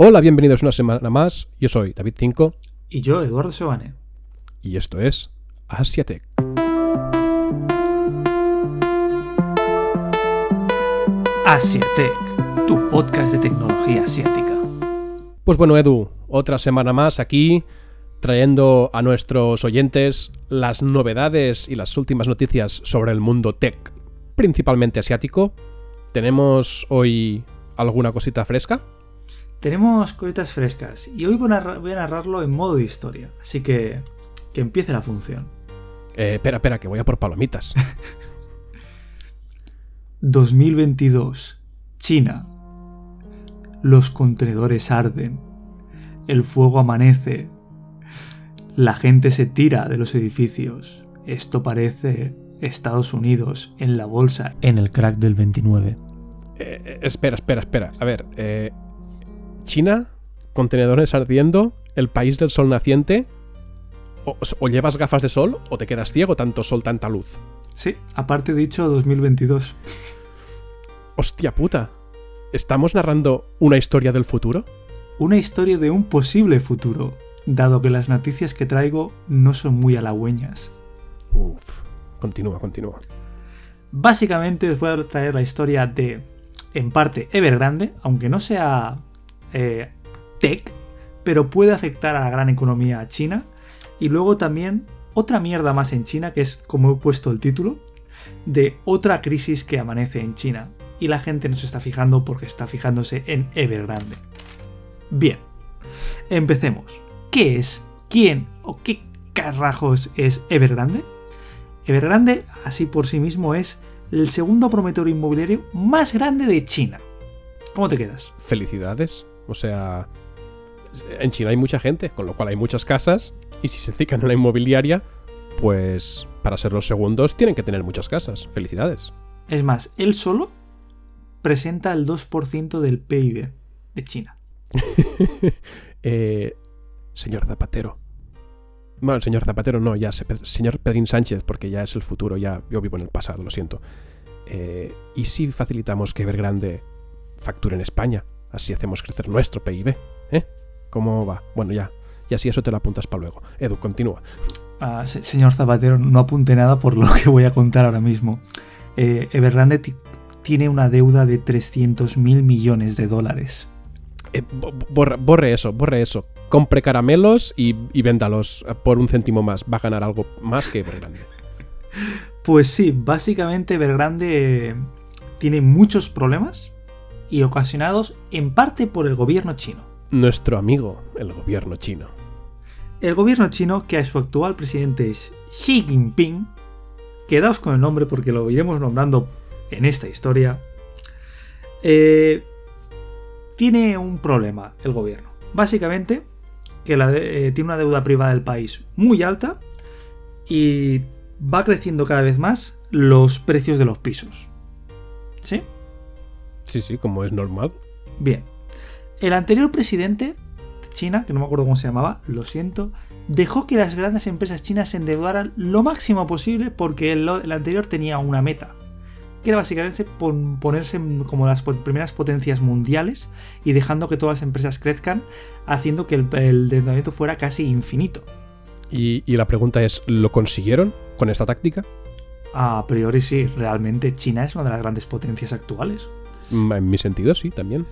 Hola, bienvenidos una semana más. Yo soy David Cinco Y yo, Eduardo Sebane. y esto es Asiatech. Asiatech, tu podcast de tecnología asiática. Pues bueno, Edu, otra semana más aquí trayendo a nuestros oyentes las novedades y las últimas noticias sobre el mundo tech, principalmente asiático. ¿Tenemos hoy alguna cosita fresca? Tenemos cositas frescas y hoy voy a, narra- voy a narrarlo en modo de historia, así que que empiece la función. Eh, espera, espera, que voy a por palomitas. 2022. China. Los contenedores arden. El fuego amanece. La gente se tira de los edificios. Esto parece Estados Unidos en la bolsa en el crack del 29. Eh, eh, espera, espera, espera. A ver, eh, China, contenedores ardiendo, el país del sol naciente. O, o llevas gafas de sol o te quedas ciego, tanto sol, tanta luz. Sí, aparte dicho 2022. Hostia puta. ¿Estamos narrando una historia del futuro? Una historia de un posible futuro, dado que las noticias que traigo no son muy halagüeñas. Uf. Continúa, continúa. Básicamente os voy a traer la historia de, en parte, Evergrande, aunque no sea eh, tech, pero puede afectar a la gran economía china. Y luego también otra mierda más en China, que es como he puesto el título, de otra crisis que amanece en China. Y la gente no se está fijando porque está fijándose en Evergrande. Bien, empecemos. ¿Qué es? ¿Quién o qué carajos es Evergrande? Evergrande, así por sí mismo, es el segundo promotor inmobiliario más grande de China. ¿Cómo te quedas? Felicidades. O sea, en China hay mucha gente, con lo cual hay muchas casas. Y si se dedican a la inmobiliaria, pues para ser los segundos tienen que tener muchas casas. Felicidades. Es más, él solo presenta el 2% del PIB de China. Eh, señor Zapatero. Bueno, señor Zapatero no, ya señor Pedrín Sánchez, porque ya es el futuro, ya yo vivo en el pasado, lo siento. Eh, ¿Y si facilitamos que Evergrande facture en España? Así hacemos crecer nuestro PIB, ¿eh? ¿Cómo va? Bueno, ya, y así eso te lo apuntas para luego. Edu, continúa. Ah, se- señor Zapatero, no apunte nada por lo que voy a contar ahora mismo. Eh, Evergrande ti- tiene una deuda de 300 mil millones de dólares. Eh, bo- borra- borre eso, borre eso. Compre caramelos y, y véndalos por un céntimo más. Va a ganar algo más que Evergrande. Pues sí, básicamente Evergrande eh, tiene muchos problemas y ocasionados en parte por el gobierno chino. Nuestro amigo, el gobierno chino. El gobierno chino, que a su actual presidente es Xi Jinping, quedaos con el nombre porque lo iremos nombrando en esta historia, eh, tiene un problema el gobierno. Básicamente, que la de- eh, tiene una deuda privada del país muy alta y va creciendo cada vez más los precios de los pisos. ¿Sí? Sí, sí, como es normal. Bien. El anterior presidente de China, que no me acuerdo cómo se llamaba, lo siento, dejó que las grandes empresas chinas se endeudaran lo máximo posible porque el, el anterior tenía una meta, que era básicamente pon- ponerse como las primeras potencias mundiales y dejando que todas las empresas crezcan, haciendo que el, el endeudamiento fuera casi infinito. Y, y la pregunta es, ¿lo consiguieron con esta táctica? A priori sí, realmente China es una de las grandes potencias actuales. Mm, En mi sentido, sí, también.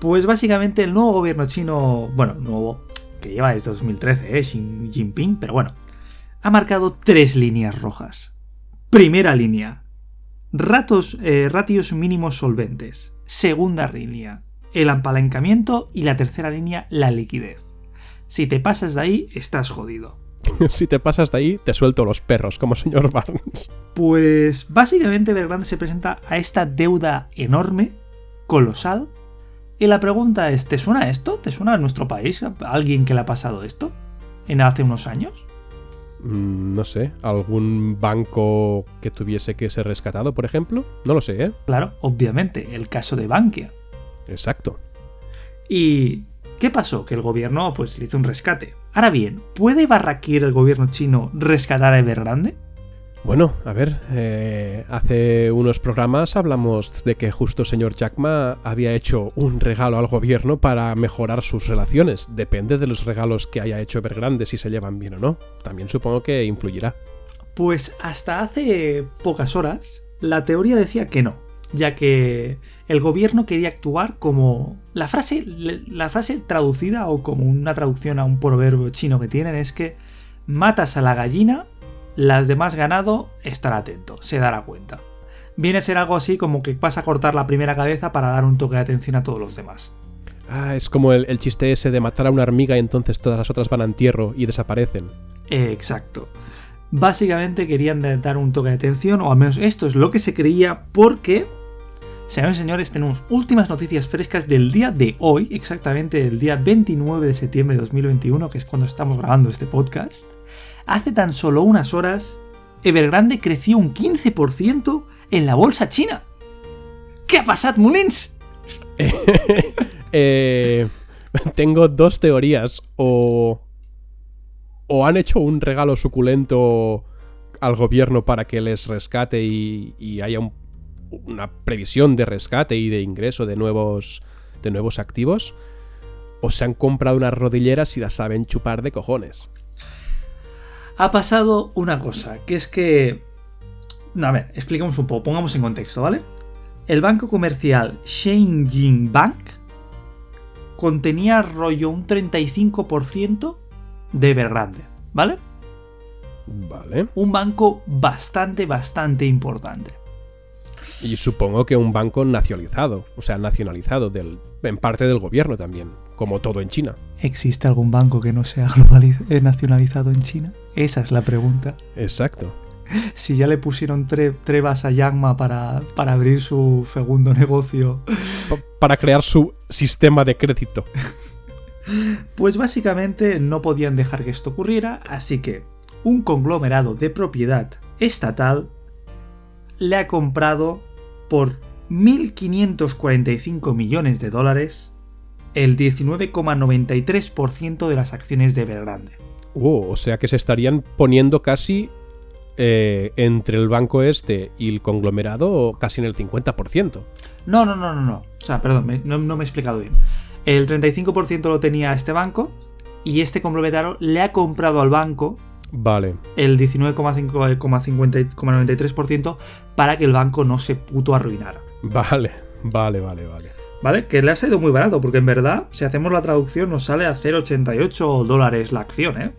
Pues básicamente el nuevo gobierno chino, bueno, nuevo, que lleva desde 2013, ¿eh? Xi Jinping, pero bueno, ha marcado tres líneas rojas. Primera línea, eh, ratios mínimos solventes. Segunda línea, el apalancamiento. Y la tercera línea, la liquidez. Si te pasas de ahí, estás jodido. si te pasas de ahí, te suelto los perros, como señor Barnes. Pues básicamente Evergrande se presenta a esta deuda enorme, colosal. Y la pregunta es, ¿te suena esto? ¿Te suena a nuestro país? ¿A alguien que le ha pasado esto? ¿En hace unos años? Mm, no sé, ¿algún banco que tuviese que ser rescatado, por ejemplo? No lo sé, ¿eh? Claro, obviamente, el caso de Bankia. Exacto. ¿Y qué pasó? Que el gobierno pues le hizo un rescate. Ahora bien, ¿puede Barraquir el gobierno chino rescatar a Evergrande? Bueno, a ver, eh, hace unos programas hablamos de que justo señor Jack Ma había hecho un regalo al gobierno para mejorar sus relaciones. Depende de los regalos que haya hecho Evergrande si se llevan bien o no. También supongo que influirá. Pues hasta hace pocas horas, la teoría decía que no, ya que el gobierno quería actuar como la frase, la frase traducida o como una traducción a un proverbio chino que tienen es que matas a la gallina las demás ganado, estará atento, se dará cuenta. Viene a ser algo así como que vas a cortar la primera cabeza para dar un toque de atención a todos los demás. Ah, es como el, chiste ese de matar a una hormiga y entonces todas las otras van a entierro y desaparecen. exacto. Básicamente querían dar un toque de atención, o al menos esto es lo que se creía, porque, señores y señores, tenemos últimas noticias frescas del día de hoy, exactamente el día 29 de septiembre de 2021, que es cuando estamos grabando este podcast hace tan solo unas horas, Evergrande creció un 15% en la bolsa china. ¿Qué ha pasado, Mullins? Eh, tengo dos teorías. O, o han hecho un regalo suculento al gobierno para que les rescate y, haya una previsión de rescate y de ingreso de nuevos, de nuevos activos. O se han comprado unas rodilleras y las saben chupar de cojones ha pasado una cosa, que es que... No, a ver, explicamos un poco, pongamos en contexto, ¿vale? El banco comercial Shenjing Bank contenía rollo un 35% de Evergrande, ¿vale? Vale. Un banco bastante, bastante importante. Y supongo que un banco nacionalizado, o sea, nacionalizado del, en parte del gobierno también, como todo en China. ¿Existe algún banco que no sea eh, nacionalizado en China? Esa es la pregunta. Exacto. Si ya le pusieron trevas a Yangma para, para abrir su segundo negocio. para crear su sistema de crédito. Pues básicamente no podían dejar que esto ocurriera, así que un conglomerado de propiedad estatal le ha comprado por 1.545 millones de dólares el 19,93% de las acciones de Evergrande. Uh, o sea que se estarían poniendo casi eh, entre el banco este y el conglomerado casi en el 50%. No, no, no, no, no. O sea, perdón, no, me he explicado bien. El 35% lo tenía este banco y este conglomerado le ha comprado al banco Vale. el 19,93% para que el banco no se puto arruinara. Vale, vale, vale, vale. ¿Vale? Que le ha salido muy barato, porque en verdad, si hacemos la traducción, nos sale a 0,88 dólares la acción, ¿eh?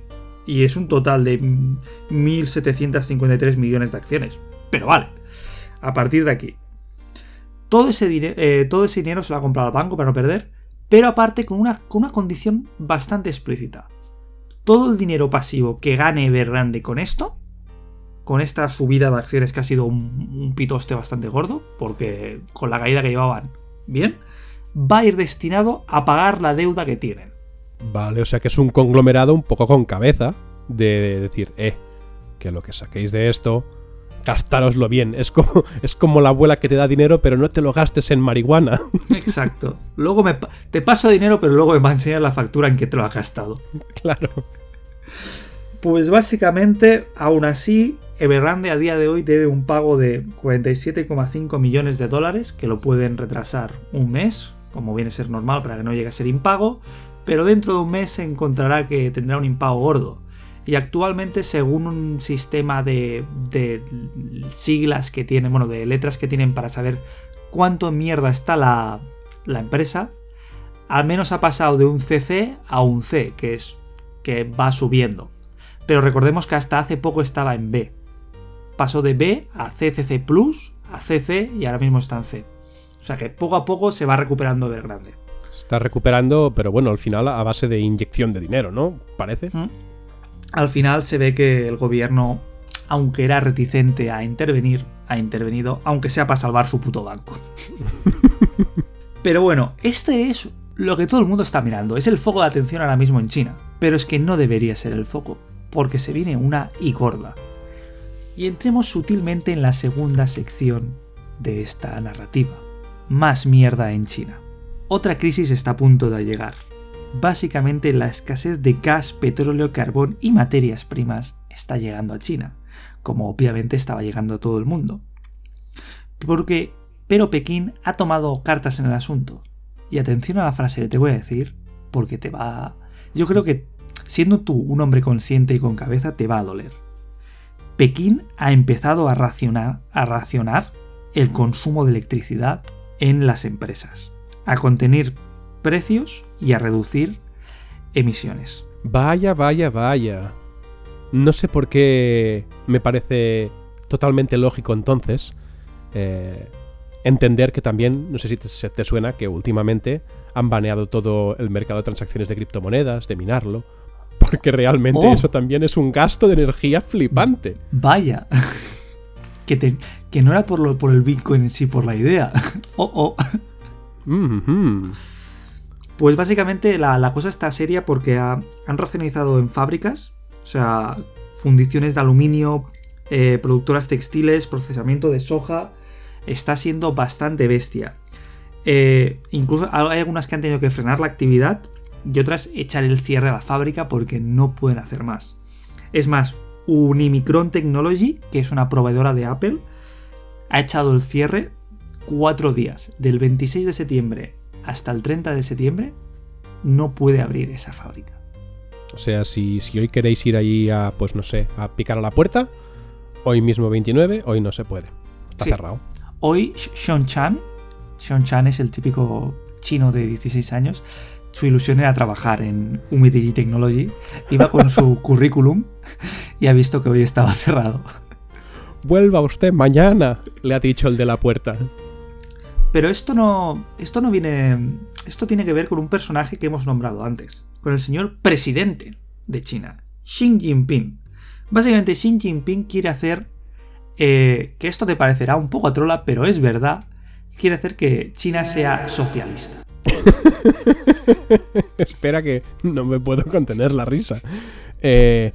Y es un total de 1.753 millones de acciones. Pero vale, a partir de aquí. Todo ese, eh, todo ese dinero se lo ha comprado al banco para no perder, pero aparte con una, con una condición bastante explícita. Todo el dinero pasivo que gane Evergrande con esto, con esta subida de acciones que ha sido un, un pitoste bastante gordo, porque con la caída que llevaban, bien, va a ir destinado a pagar la deuda que tienen. Vale, o sea que es un conglomerado un poco con cabeza de decir, eh, que lo que saquéis de esto, gastároslo bien. Es como, es como la abuela que te da dinero, pero no te lo gastes en marihuana. Exacto. Luego me, te paso dinero, pero luego me va a enseñar la factura en que te lo has gastado. Claro. Pues básicamente, aún así, Evergrande a día de hoy debe un pago de 47,5 millones de dólares, que lo pueden retrasar un mes, como viene a ser normal para que no llegue a ser impago, pero dentro de un mes se encontrará que tendrá un impago gordo. Y actualmente, según un sistema de, siglas que tienen, bueno, de letras que tienen para saber cuánto mierda está la, la empresa, al menos ha pasado de un CC a un C, que es que va subiendo. Pero recordemos que hasta hace poco estaba en B. Pasó de B a CCC Plus, a CC y ahora mismo está en C. O sea que poco a poco se va recuperando del grande. Está recuperando, pero bueno, al final a base de inyección de dinero, ¿no? Parece. Al final se ve que el gobierno, aunque era reticente a intervenir, ha intervenido, aunque sea para salvar su puto banco. pero bueno, este es lo que todo el mundo está mirando. Es el foco de atención ahora mismo en China. Pero es que no debería ser el foco, porque se viene una y gorda. Y entremos sutilmente en la segunda sección de esta narrativa más mierda en China. Otra crisis está a punto de llegar. Básicamente la escasez de gas, petróleo, carbón y materias primas está llegando a China. como obviamente estaba llegando todo el mundo. Porque, pero Pekín ha tomado cartas en el asunto. Y atención a la frase que te voy a decir, porque te va... Yo creo que siendo tú un hombre consciente y con cabeza te va a doler. Pekín ha empezado a racionar, a racionar el consumo de electricidad en las empresas, a contener precios y a reducir emisiones. Vaya, vaya, vaya. No sé por qué me parece totalmente lógico entonces eh, entender que también, no sé si te, te suena, que últimamente han baneado todo el mercado de transacciones de criptomonedas, de minarlo, porque realmente Oh. eso también es un gasto de energía flipante. Vaya. que, te- que no era por, lo, por el Bitcoin en sí, por la idea. oh, oh. Mhm. Pues básicamente la, cosa está seria porque ha- han racionalizado en fábricas, o sea, fundiciones de aluminio, eh, productoras textiles, procesamiento de soja. Está siendo bastante bestia. Eh, incluso hay algunas que han tenido que frenar la actividad y otras echar el cierre a la fábrica porque no pueden hacer más. Es más, Unimicron Technology, que es una proveedora de Apple, ha echado el cierre cuatro días, del 26 de septiembre hasta el 30 de septiembre, no puede abrir esa fábrica. O sea, si, si hoy queréis ir ahí a, pues no sé, a picar a la puerta, hoy mismo 29, hoy no se puede. Está Sí. cerrado. Hoy Sean Chan, Sean Chan es el típico chino de 16 años, su ilusión era trabajar en Umidigi Technology, iba con su currículum y ha visto que hoy estaba cerrado. Vuelva usted mañana, le ha dicho el de la puerta. Pero esto no, esto no viene, esto tiene que ver con un personaje que hemos nombrado antes, con el señor presidente de China, Xi Jinping. Básicamente Xi Jinping quiere hacer, eh, que esto te parecerá un poco a trola, pero es verdad, quiere hacer que China sea socialista. Espera que no me puedo contener la risa. Eh,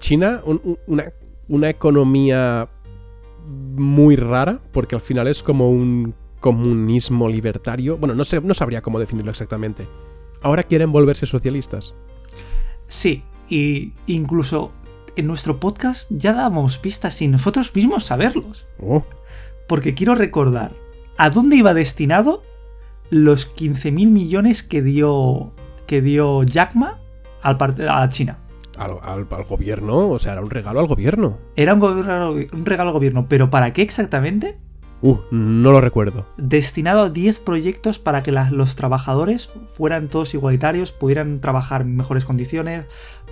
China, un- un- una, una economía muy rara, porque al final es como un comunismo libertario. Bueno, no sé, no sabría cómo definirlo exactamente. Ahora quieren volverse socialistas. Sí, y incluso en nuestro podcast ya damos pistas sin nosotros mismos saberlos. Oh, Porque quiero recordar a dónde iba destinado los 15.000 millones que dio, que dio Jack Ma al a China. al, al- al gobierno, o sea, era un regalo al gobierno. Era un, un regalo al gobierno, pero ¿para qué exactamente? Uh, no lo recuerdo. Destinado a 10 proyectos para que las- los trabajadores fueran todos igualitarios, pudieran trabajar en mejores condiciones,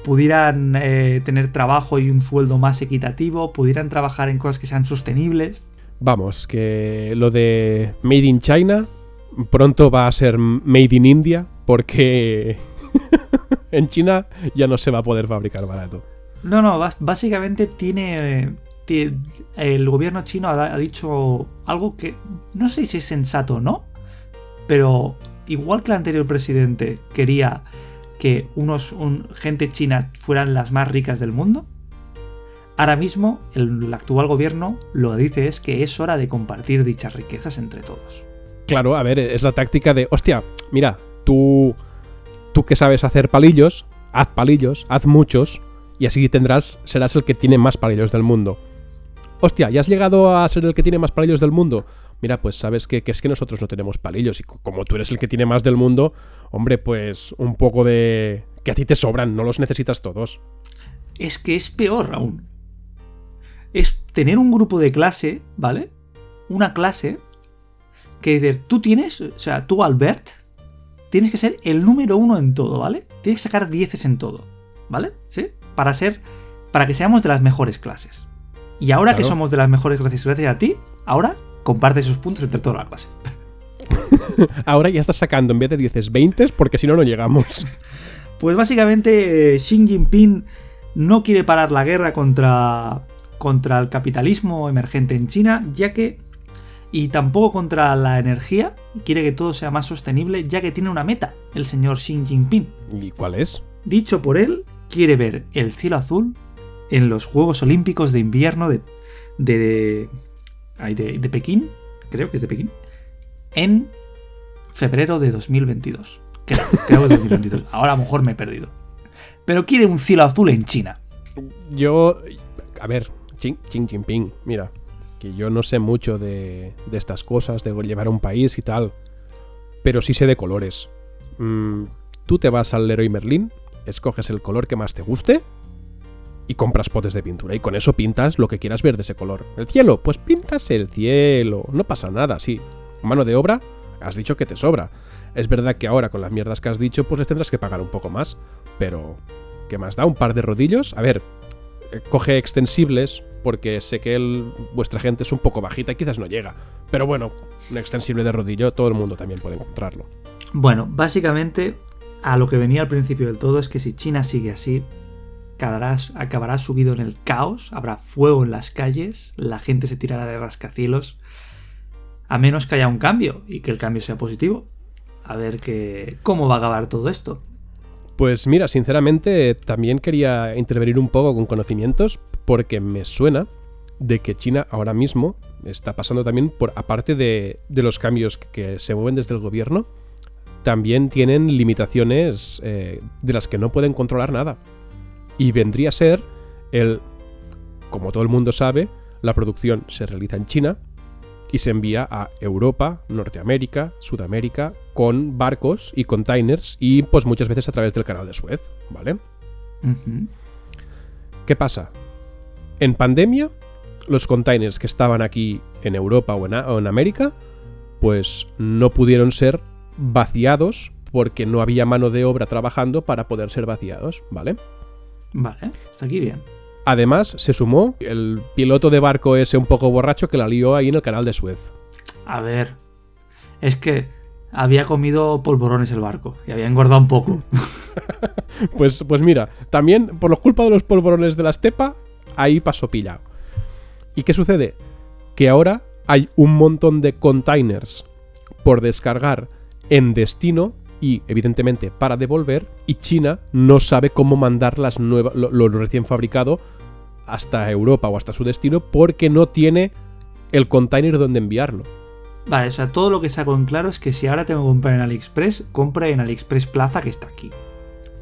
pudieran eh, tener trabajo y un sueldo más equitativo, pudieran trabajar en cosas que sean sostenibles. Vamos, que lo de Made in China pronto va a ser Made in India porque en China ya no se va a poder fabricar barato. No, no, básicamente tiene, eh, El gobierno chino ha, dicho algo que no sé si es sensato o no, pero igual que el anterior presidente quería que unos un- gente china fueran las más ricas del mundo, ahora mismo el, el actual gobierno lo dice es que es hora de compartir dichas riquezas entre todos. Claro, a ver, es la táctica de, hostia, mira, tú, tú que sabes hacer palillos, haz palillos, haz muchos, y así tendrás, serás el que tiene más palillos del mundo. Hostia, ¿ya has llegado a ser el que tiene más palillos del mundo? Mira, pues sabes que, es que nosotros no tenemos palillos, y co- como tú eres el que tiene más del mundo, hombre, pues un poco de... que a ti te sobran, no los necesitas todos. Es que es peor aún. Es tener un grupo de clase, ¿vale? Una clase que dice, tú tienes, o sea, tú Albert, tienes que ser el número uno en todo, ¿vale? Tienes que sacar dieces en todo, ¿vale? ¿Sí? Para ser, para que seamos de las mejores clases. Y ahora que somos de las mejores clases gracias a ti, ahora comparte esos puntos entre toda la clase. Ahora ya estás sacando en vez de 10 20 porque si no, no llegamos. Pues básicamente eh, Xi Jinping no quiere parar la guerra contra, contra el capitalismo emergente en China, ya que... Y tampoco contra la energía, quiere que todo sea más sostenible, ya que tiene una meta, el señor Xi Jinping. ¿Y cuál es? Dicho por él, quiere ver el cielo azul en los Juegos Olímpicos de Invierno de, de, de, de Pekín, creo que es de Pekín, en febrero de 2022. Creo, creo que es de 2022. Ahora a lo mejor me he perdido. Pero quiere un cielo azul en China. Yo, a ver, Xi Jinping, mira, que yo no sé mucho de, de, estas cosas, de llevar a un país y tal, pero sí sé de colores. Mm, tú te vas al Leroy Merlin, escoges el color que más te guste y compras potes de pintura. Y con eso pintas lo que quieras ver de ese color. El cielo, pues pintas el cielo. No pasa nada, sí. Mano de obra, has dicho que te sobra. Es verdad que ahora con las mierdas que has dicho, pues les tendrás que pagar un poco más. Pero, ¿qué más da? ¿Un par de rodillos? A ver, eh, coge extensibles, porque sé que vuestra gente es un poco bajita y quizás no llega. Pero bueno, un extensible de rodillo todo el mundo también puede encontrarlo. Bueno, básicamente a lo que venía al principio del todo es que si China sigue así, acabará, subido en el caos, habrá fuego en las calles, la gente se tirará de rascacielos, a menos que haya un cambio y que el cambio sea positivo. A ver que, cómo va a acabar todo esto. Pues mira, sinceramente también quería intervenir un poco con conocimientos porque me suena de que China ahora mismo está pasando también por, aparte de, los cambios que se mueven desde el gobierno, también tienen limitaciones eh, de las que no pueden controlar nada. Y vendría a ser el, como todo el mundo sabe, la producción se realiza en China y se envía a Europa, Norteamérica, Sudamérica, con barcos y containers y pues muchas veces a través del canal de Suez, ¿vale? ¿Qué pasa? En pandemia, los containers que estaban aquí en Europa o en América, pues no pudieron ser vaciados porque no había mano de obra trabajando para poder ser vaciados, ¿vale? Vale, está aquí bien. Además, se sumó el piloto de barco ese un poco borracho que la lió ahí en el canal de Suez. A ver, es que había comido polvorones el barco y había engordado un poco. pues, pues mira, también por la culpa de los polvorones de la estepa, ahí pasó pillado. ¿Y qué sucede? Que ahora hay un montón de containers por descargar en destino y evidentemente para devolver y China no sabe cómo mandar las nuevas, lo, recién fabricado hasta Europa o hasta su destino porque no tiene el container donde enviarlo. Vale, o sea, todo lo que saco en claro es que si ahora tengo que comprar en AliExpress, compre en AliExpress Plaza que está aquí.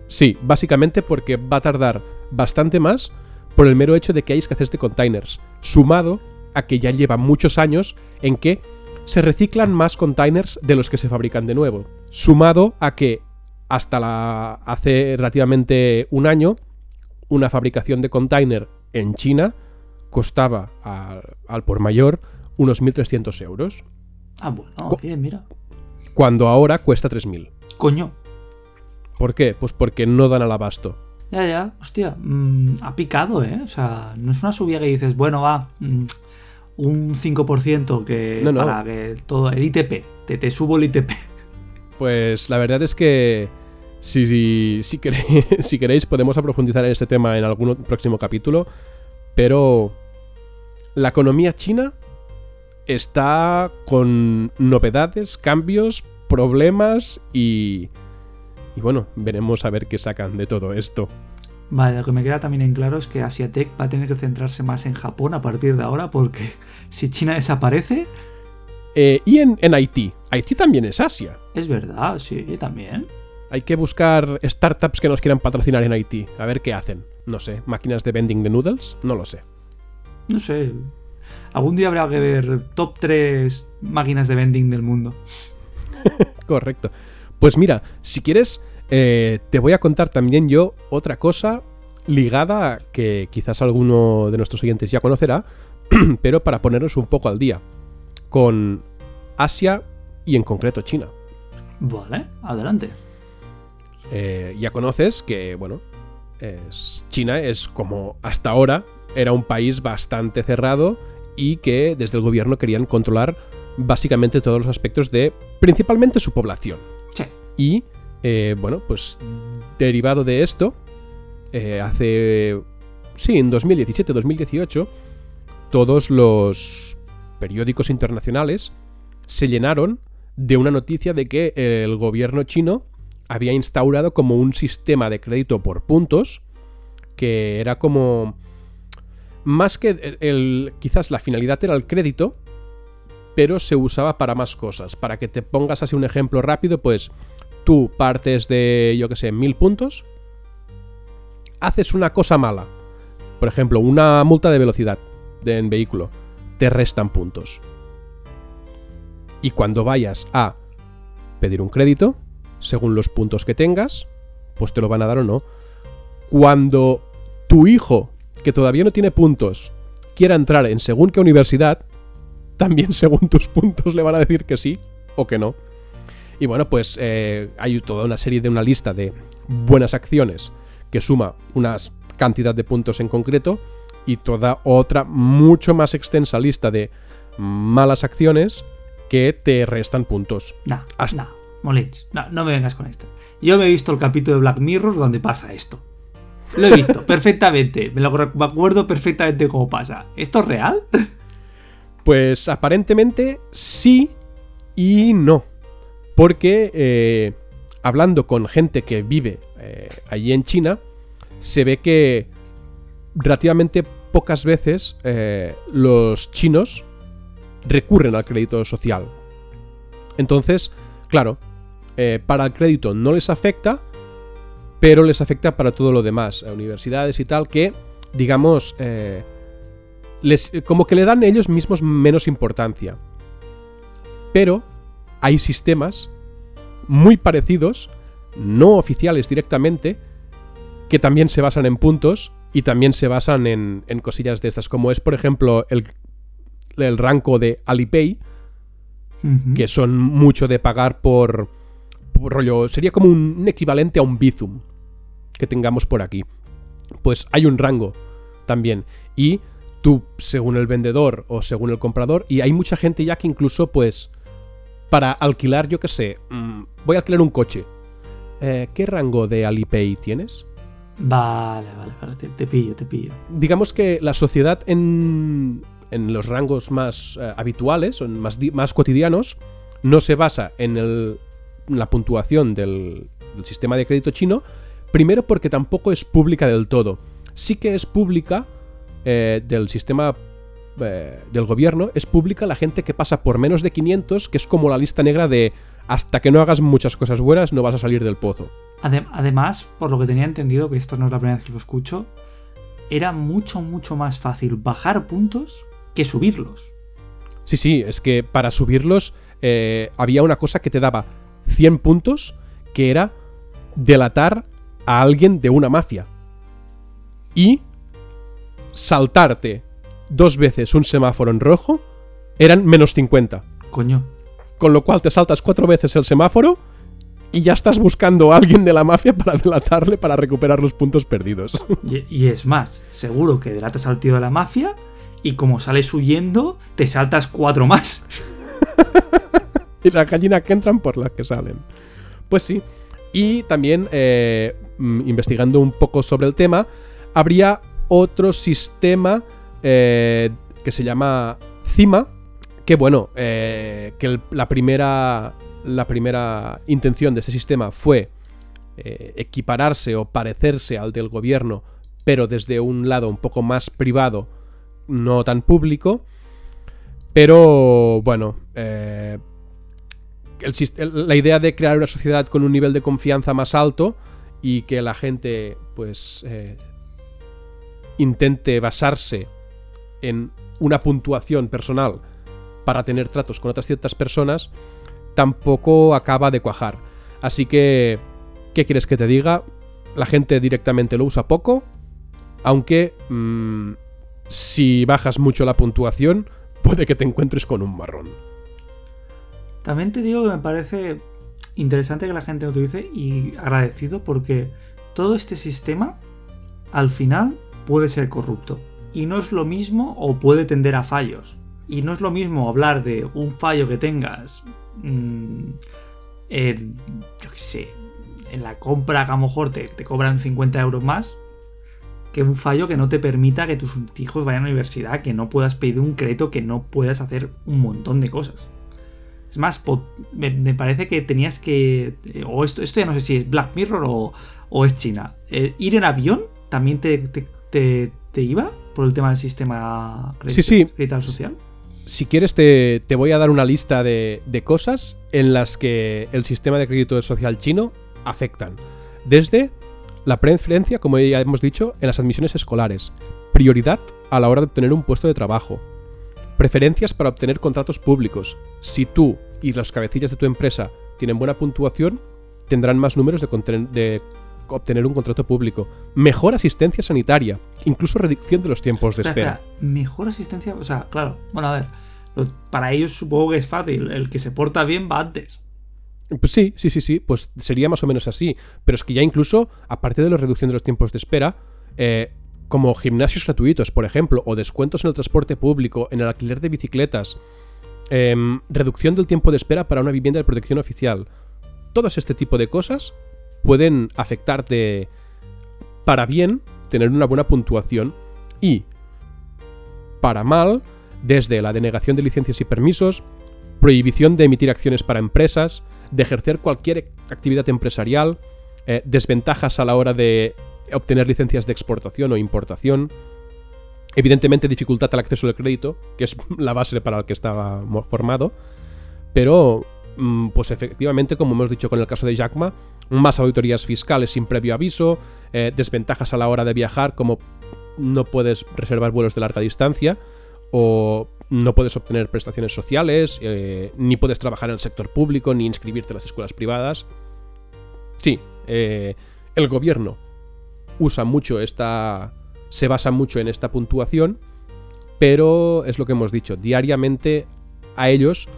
Sí, básicamente porque va a tardar bastante más por el mero hecho de que hay escasez de containers, sumado a que ya lleva muchos años en que se reciclan más containers de los que se fabrican de nuevo. Sumado a que hasta la, hace relativamente un año, una fabricación de container en China costaba al, por mayor unos 1.300 euros. Ah, bueno, bien, mira. Cuando ahora cuesta 3.000. Coño. ¿Por qué? Pues porque no dan al abasto. Ya, ya, hostia, mm, ha picado, ¿eh? O sea, no es una subida que dices, bueno, va, mm, un 5% que para que todo el ITP, te, te subo el ITP. Pues la verdad es que si, si, queréis, si queréis podemos profundizar en este tema en algún próximo capítulo, pero la economía china está con novedades, cambios, problemas y... Y bueno, veremos a ver qué sacan de todo esto. Vale, lo que me queda también en claro es que Asiatech va a tener que centrarse más en Japón a partir de ahora, porque si China desaparece. Eh, y en, en, Haití. Haití también es Asia. Es verdad, sí, también. Hay que buscar startups que nos quieran patrocinar en Haití, a ver qué hacen. No sé, máquinas de vending de noodles, no lo sé. No sé. Algún día habrá que ver top 3 máquinas de vending del mundo. Correcto. Pues mira, si quieres, eh, te voy a contar también yo otra cosa ligada que quizás alguno de nuestros oyentes ya conocerá, pero para ponernos un poco al día con Asia y en concreto China. Vale, adelante. Eh, ya conoces que, bueno, China es como hasta ahora era un país bastante cerrado y que desde el gobierno querían controlar básicamente todos los aspectos de principalmente su población. Sí. Y eh, bueno, pues derivado de esto, eh, hace, sí, en 2017-2018, todos los periódicos internacionales se llenaron de una noticia de que el gobierno chino había instaurado como un sistema de crédito por puntos que era como más que el, quizás la finalidad era el crédito pero se usaba para más cosas para que te pongas así un ejemplo rápido pues tú partes de, yo que sé, mil puntos, haces una cosa mala. Por ejemplo, una multa de velocidad. en vehículo, te restan puntos. Y cuando vayas a pedir un crédito, según los puntos que tengas, pues te lo van a dar o no. Cuando tu hijo, que todavía no tiene puntos, quiera entrar en según qué universidad, también según tus puntos le van a decir que sí o que no. Y bueno, pues eh, hay toda una serie de una lista de buenas acciones que suma una cantidad de puntos en concreto y toda otra mucho más extensa lista de malas acciones que te restan puntos. No, no, Molins, no, no me vengas con esto. Yo me he visto el capítulo de Black Mirror donde pasa esto. Lo he visto perfectamente. Me, lo, me acuerdo perfectamente cómo pasa. ¿Esto es real? Pues aparentemente sí y no. Porque eh, hablando con gente que vive eh, allí en China, se ve que relativamente pocas veces eh, los chinos recurren al crédito social. Entonces, claro, para el crédito no les afecta, pero les afecta para todo lo demás, a universidades y tal, que, digamos, les, como que le dan ellos mismos menos importancia. Pero hay sistemas muy parecidos, no oficiales directamente, que también se basan en puntos y también se basan en, cosillas de estas, como es por ejemplo el, el rango de Alipay, que son mucho de pagar por, rollo, sería como un, equivalente a un Bizum que tengamos por aquí. Pues hay un rango también y tú según el vendedor o según el comprador y hay mucha gente ya que incluso pues para alquilar, yo qué sé, mm, voy a alquilar un coche. Eh, ¿Qué rango de Alipay tienes? Vale, vale, vale, te, pillo, te pillo. Digamos que la sociedad en, en los rangos más eh, habituales, más, más cotidianos, no se basa en, el, la puntuación del, del sistema de crédito chino, primero porque tampoco es pública del todo. Sí que es pública eh, del sistema eh, del gobierno es pública la gente que pasa por menos de 500, que es como la lista negra de hasta que no hagas muchas cosas buenas no vas a salir del pozo. además, por lo que tenía entendido, que esto no es la primera vez que lo escucho, era mucho, mucho más fácil bajar puntos que subirlos. Sí, sí, es que para subirlos eh, había una cosa que te daba 100 puntos, que era delatar a alguien de una mafia. Y saltarte dos veces un semáforo en rojo, eran menos 50. Coño. Con lo cual te saltas cuatro veces el semáforo y ya estás buscando a alguien de la mafia para delatarle para recuperar los puntos perdidos. Y, es más, seguro que delatas al tío de la mafia y como sales huyendo, te saltas cuatro más. y la gallina que entran por las que salen. Pues sí. Y también, eh, mm, investigando un poco sobre el tema, habría otro sistema eh, que se llama Cima, que bueno, eh, que la, primera, la primera intención de este sistema fue eh, equipararse o parecerse al del gobierno, pero desde un lado un poco más privado, no tan público. Pero bueno, la idea de crear una sociedad con un nivel de confianza más alto y que la gente pues intente basarse en una puntuación personal para tener tratos con otras ciertas personas, tampoco acaba de cuajar. Así que, ¿qué quieres que te diga? La gente directamente lo usa poco, aunque mm, si bajas mucho la puntuación, puede que te encuentres con un marrón. También te digo que me parece interesante que la gente lo utilice y agradecido porque todo este sistema al final puede ser corrupto. Y no es lo mismo o puede tender a fallos. Y no es lo mismo hablar de un fallo que tengas mm, en, yo qué sé, en la compra que a lo mejor te, te, cobran 50 euros más, que un fallo que no te permita que tus hijos vayan a la universidad, que no puedas pedir un crédito, que no puedas hacer un montón de cosas. Es más, me, parece que tenías que... Eh, o esto, esto ya no sé si es Black Mirror o, es China. Eh, ir en avión también te, te, iba por el tema del sistema sí, sí. social? Si quieres, te, voy a dar una lista de, cosas en las que el sistema de crédito social chino afectan. Desde la preferencia, como ya hemos dicho, en las admisiones escolares, prioridad a la hora de obtener un puesto de trabajo. Preferencias para obtener contratos públicos. Si tú y los cabecillas de tu empresa tienen buena puntuación, tendrán más números de, obtener un contrato público. Mejor asistencia sanitaria, incluso reducción de los tiempos de Espera, espera. espera, mejor asistencia. O sea, claro. Bueno, a ver. Para ellos supongo que es fácil. El que se porta bien va antes. Pues sí, sí, sí, sí, pues sería más o menos así. Pero es que ya incluso, aparte de la reducción de los tiempos de espera, eh, como gimnasios gratuitos, por ejemplo, o descuentos en el transporte público, en el alquiler de bicicletas, em, reducción del tiempo de espera para una vivienda de protección oficial, todos este tipo de cosas pueden afectarte para bien tener una buena puntuación y para mal desde la denegación de licencias y permisos, prohibición de emitir acciones para empresas, de ejercer cualquier actividad empresarial, eh, desventajas a la hora de obtener licencias de exportación o importación, evidentemente dificultad al acceso al crédito, que es la base para la que estaba formado, pero mm, pues efectivamente, como hemos dicho con el caso de Jackma, más auditorías fiscales sin previo aviso, eh, desventajas a la hora de viajar, como no puedes reservar vuelos de larga distancia, o no puedes obtener prestaciones sociales, eh, ni puedes trabajar en el sector público, ni inscribirte en las escuelas privadas. Sí, eh, el gobierno usa mucho esta. se basa mucho en esta puntuación, pero es lo que hemos dicho, diariamente a ellos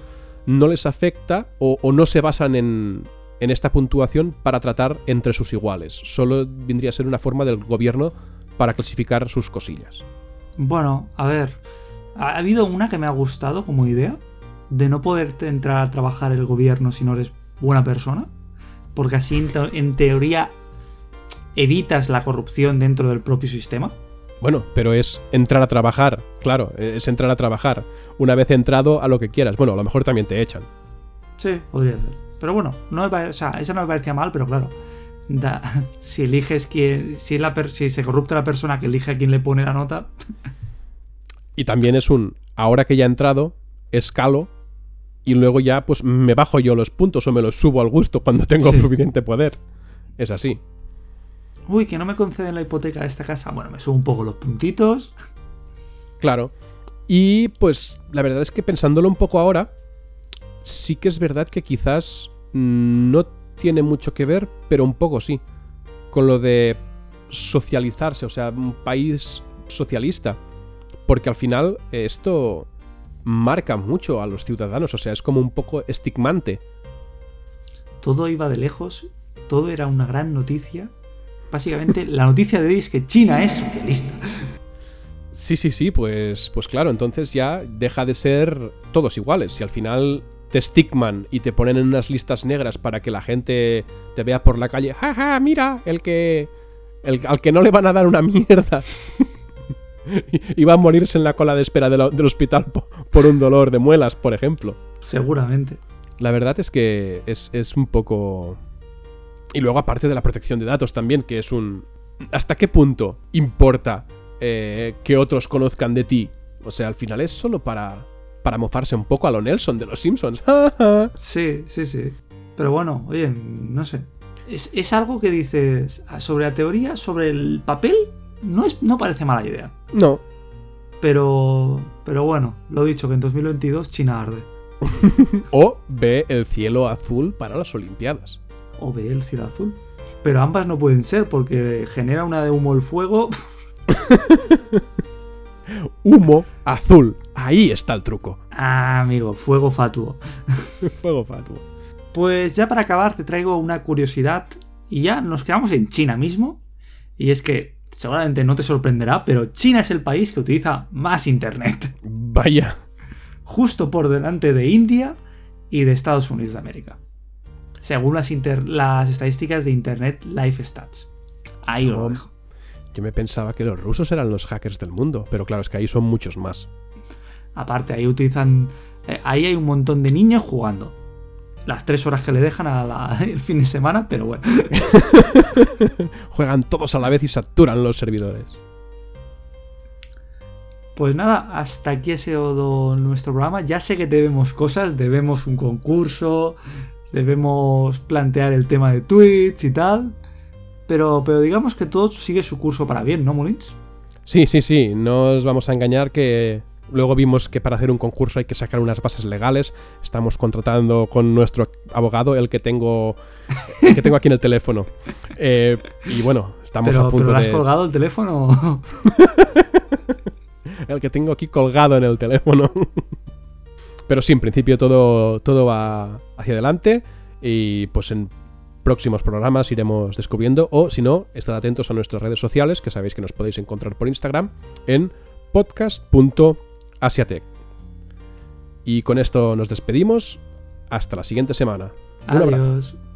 no les afecta o, o no se basan en, en esta puntuación para tratar entre sus iguales. Solo vendría a ser una forma del gobierno para clasificar sus cosillas. Bueno, a ver. Ha habido una que me ha gustado como idea. De no poder entrar a trabajar el gobierno si no eres buena persona. Porque así en, te- en teoría evitas la corrupción dentro del propio sistema. Bueno, pero es entrar a trabajar, claro, es entrar a trabajar. Una vez entrado a lo que quieras. Bueno, a lo mejor también te echan. Sí, podría ser. Pero bueno, no me o sea, esa no me parecía mal, pero claro. da- si eliges quién. Si, es la per- si se corrupta la persona que elige a quién le pone la nota. Y también es un, ahora que ya he entrado, escalo y luego ya pues me bajo yo los puntos o me los subo al gusto cuando tengo Sí. suficiente poder. Es así. Uy, que no me conceden la hipoteca de esta casa. Bueno, me subo un poco los puntitos. Claro. Y pues la verdad es que pensándolo un poco ahora, sí que es verdad que quizás no tiene mucho que ver, pero un poco sí, con lo de socializarse, o sea, un país socialista. Porque al final eh, esto marca mucho a los ciudadanos, o sea, es como un poco estigmante. Todo iba de lejos. Todo era una gran noticia. Básicamente, la noticia de hoy es que China es socialista. Sí, sí, sí, pues, pues claro, entonces ya deja de ser todos iguales. Si al final te estigman y te ponen en unas listas negras para que la gente te vea por la calle, jaja, mira, el que. El, al que no le van a dar una mierda. va a morirse en la cola de espera de la- del hospital po- por un dolor de muelas, por ejemplo. Seguramente. La verdad es que es, es un poco... Y luego aparte de la protección de datos también, que es un... ¿Hasta qué punto importa eh, que otros conozcan de ti? O sea, al final es solo para, para mofarse un poco a lo Nelson de los Simpsons. Sí, sí, sí. Pero bueno, oye, no sé. Es, es algo que dices sobre la teoría, sobre el papel, no, es, no parece mala idea. No. Pero, pero bueno, lo dicho, que en 2022 China arde. O ve el cielo azul para las Olimpiadas. O ve el cielo azul. Pero ambas no pueden ser porque genera una de humo el fuego. Humo azul. Ahí está el truco. Ah, amigo, fuego fatuo. Fuego fatuo. Pues ya para acabar te traigo una curiosidad y ya nos quedamos en China mismo. Y es que seguramente no te sorprenderá, pero China es el país que utiliza más Internet. Vaya. Justo por delante de India y de Estados Unidos de América. Según las, inter- las estadísticas de Internet Life Stats. Ahí os lo dejo. Yo me pensaba que los rusos eran los hackers del mundo, pero claro, es que ahí son muchos más. Aparte, ahí utilizan. eh, ahí hay un montón de niños jugando. Las tres horas que le dejan al fin de semana, pero bueno. Juegan todos a la vez y saturan los servidores. Pues nada, hasta aquí ha sido nuestro programa. Ya sé que debemos cosas, debemos un concurso, debemos plantear el tema de Twitch y tal. Pero, pero digamos que todo sigue su curso para bien, ¿no, Molins? Sí, sí, sí, no os vamos a engañar que luego vimos que para hacer un concurso hay que sacar unas bases legales. Estamos contratando con nuestro abogado, el que tengo, el que tengo aquí en el teléfono. Eh, y bueno, estamos Pero, a punto pero ¿le has colgado el teléfono? el que tengo aquí colgado en el teléfono. Pero sí, en principio todo, todo va hacia adelante y pues en próximos programas iremos descubriendo o si no, estad atentos a nuestras redes sociales que sabéis que nos podéis encontrar por Instagram en podcast.asiatech. Y con esto nos despedimos. Hasta la siguiente semana. Un abrazo.